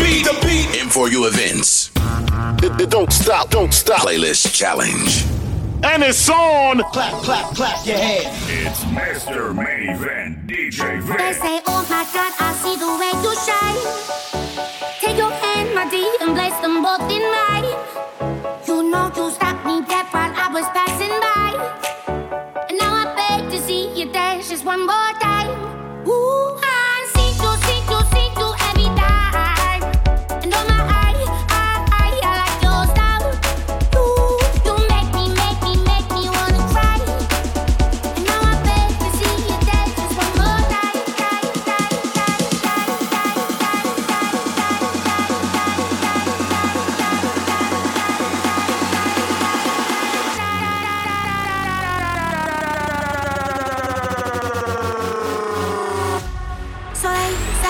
beat, the beat. M4U events. Don't stop, don't stop. Playlist challenge. And it's on. Clap, clap, clap your hands. It's Mr. Main Event, DJ Vin. They say, oh my God, I see the way you shine. Take your hand, my dear, and place them both in mine. You know you stopped me dead while I was passing by. And now I beg to see you dance just one more.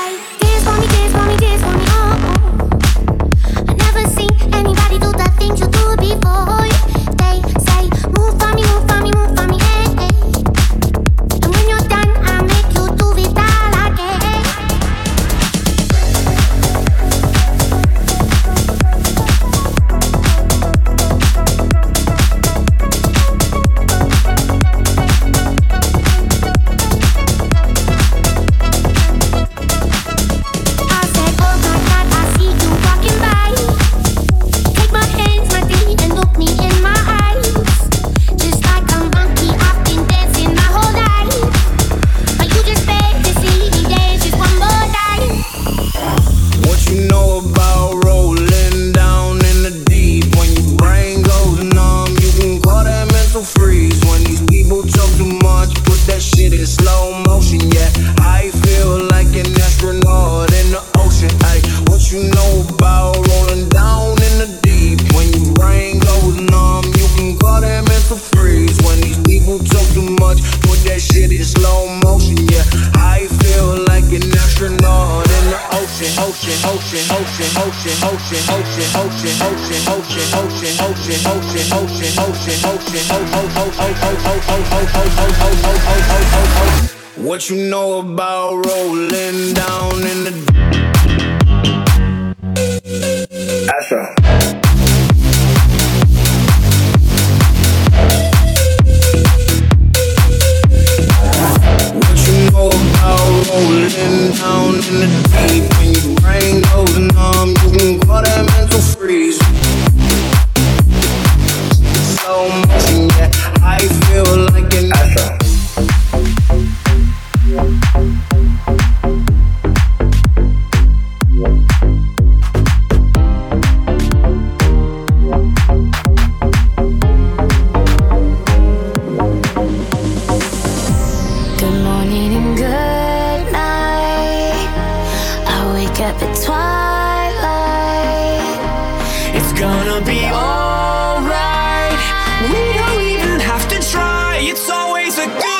light. ocean ocean ocean ocean ocean ocean ocean what you know about rolling down in the Asha. good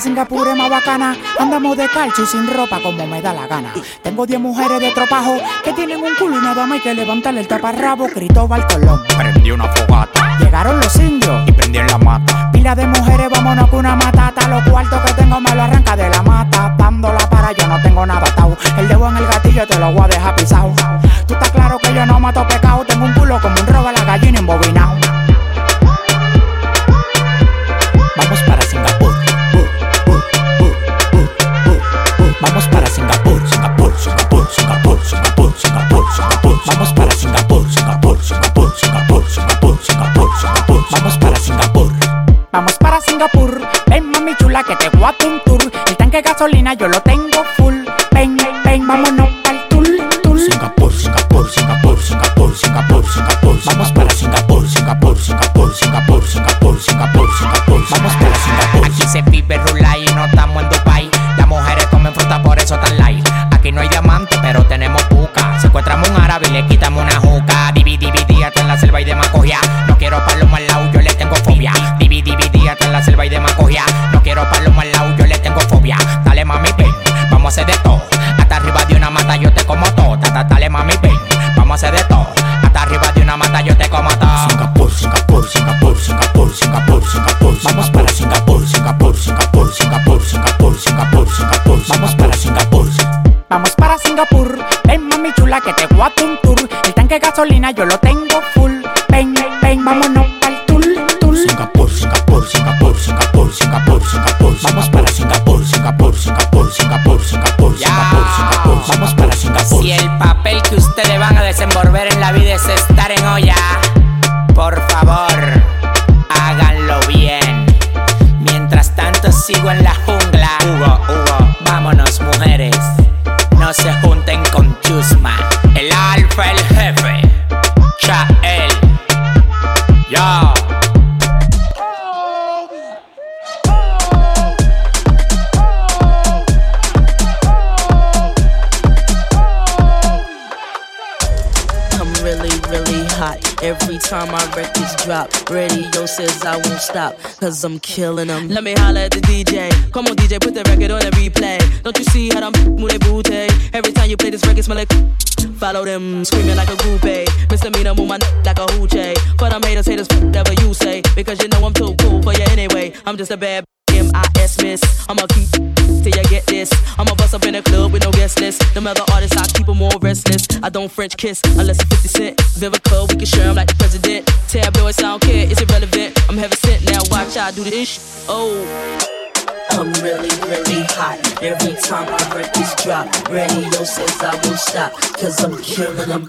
en Singapur es más bacana. Andamos de calcio y sin ropa como me da la gana. Tengo 10 mujeres de tropajo que tienen un culo y nada más hay que levantarle el taparrabo. Cristóbal Colón. Prendí una fogata Llegaron los indios. y prendí en la mata Pila de mujeres, vámonos con una matata. Los cuartos que Mami chula que te voy a un tour. El tanque de gasolina yo lo tengo full. Ven, ven, vámonos pa'l tour, tour. Singapur, Singapur, Singapur, Singapur, Singapur, Singapur. Vamos para Singapur, Singapur, Singapur, Singapur, Singapur, Singapur, Singapur. Vamos para Singapur. Aquí se vive rula y no estamos en Dubai. Las mujeres comen fruta, por eso tan light. Aquí no hay diamante, pero tenemos buca. Secuestramos un árabe y le quitamos una juca. Divi, dividí hasta en la selva y de Macogia. No quiero palomo al lado, yo le tengo fobia. Divi, dividí hasta en la selva y de Macogia. Time my records drop, radio says I won't stop, cause I'm killing them. Let me holler at the DJ. Come on, DJ, put the record on the replay. Don't you see how I'm move booty? Every time you play this record, smell like. Follow them, screaming like a groupie. Misdemeanor, move my like a hoochie. For them haters, haters, whatever you say. Because you know I'm too cool for you anyway. I'm just a bad M.I.S. miss. I'ma keep till you get this. I'ma bust up in the club with no list. Them other artists, I keep 'em more restless. I don't French kiss unless it's 50 Cent. Vivica, we can share 'em like the president. Tab boys, I don't care, it's irrelevant. I'm heaven sent now, watch I do this. Oh. I'm really, really hot. Every time my records drop, radio says I won't stop, cause I'm killing them.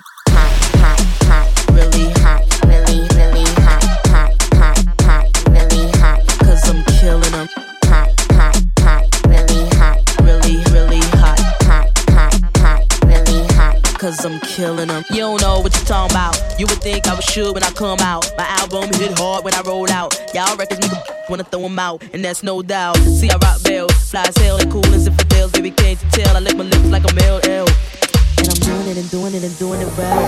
Killing them. You don't know what you're talking about. You would think I was sure when I come out. My album hit hard when I roll out. Y'all records make wanna throw them out, and that's no doubt. See, I rock bells, fly as hell, and cool as fails. Baby, can't you tell? I lick my lips like a male L. And I'm doing it and doing it and doing it well.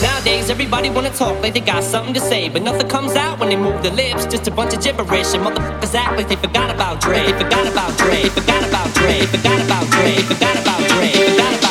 Nowadays, everybody wanna talk like they got something to say, but nothing comes out when they move their lips. Just a bunch of gibberish, and motherfuckers act like they forgot about Dre. They forgot about Dre. They forgot about Dre. They forgot about Dre. They forgot about Dre. They forgot about Dre. They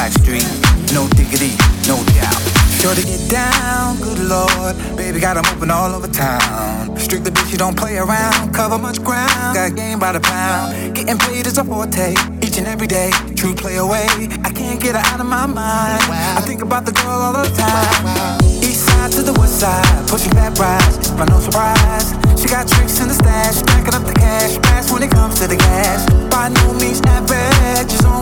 Blackstreet, no diggity, no doubt. Sure to get down, good lord. Baby got 'em open all over town. Strictly bitch, you don't play around. Cover much ground, got game by the pound. Getting paid is a forte, each and every day. True play away, I can't get her out of my mind. I think about the girl all the time. East side to the west side, pushing back rides, but no surprise. She got tricks in the stash, stacking up the cash, fast when it comes to the gas. By no means average, it's on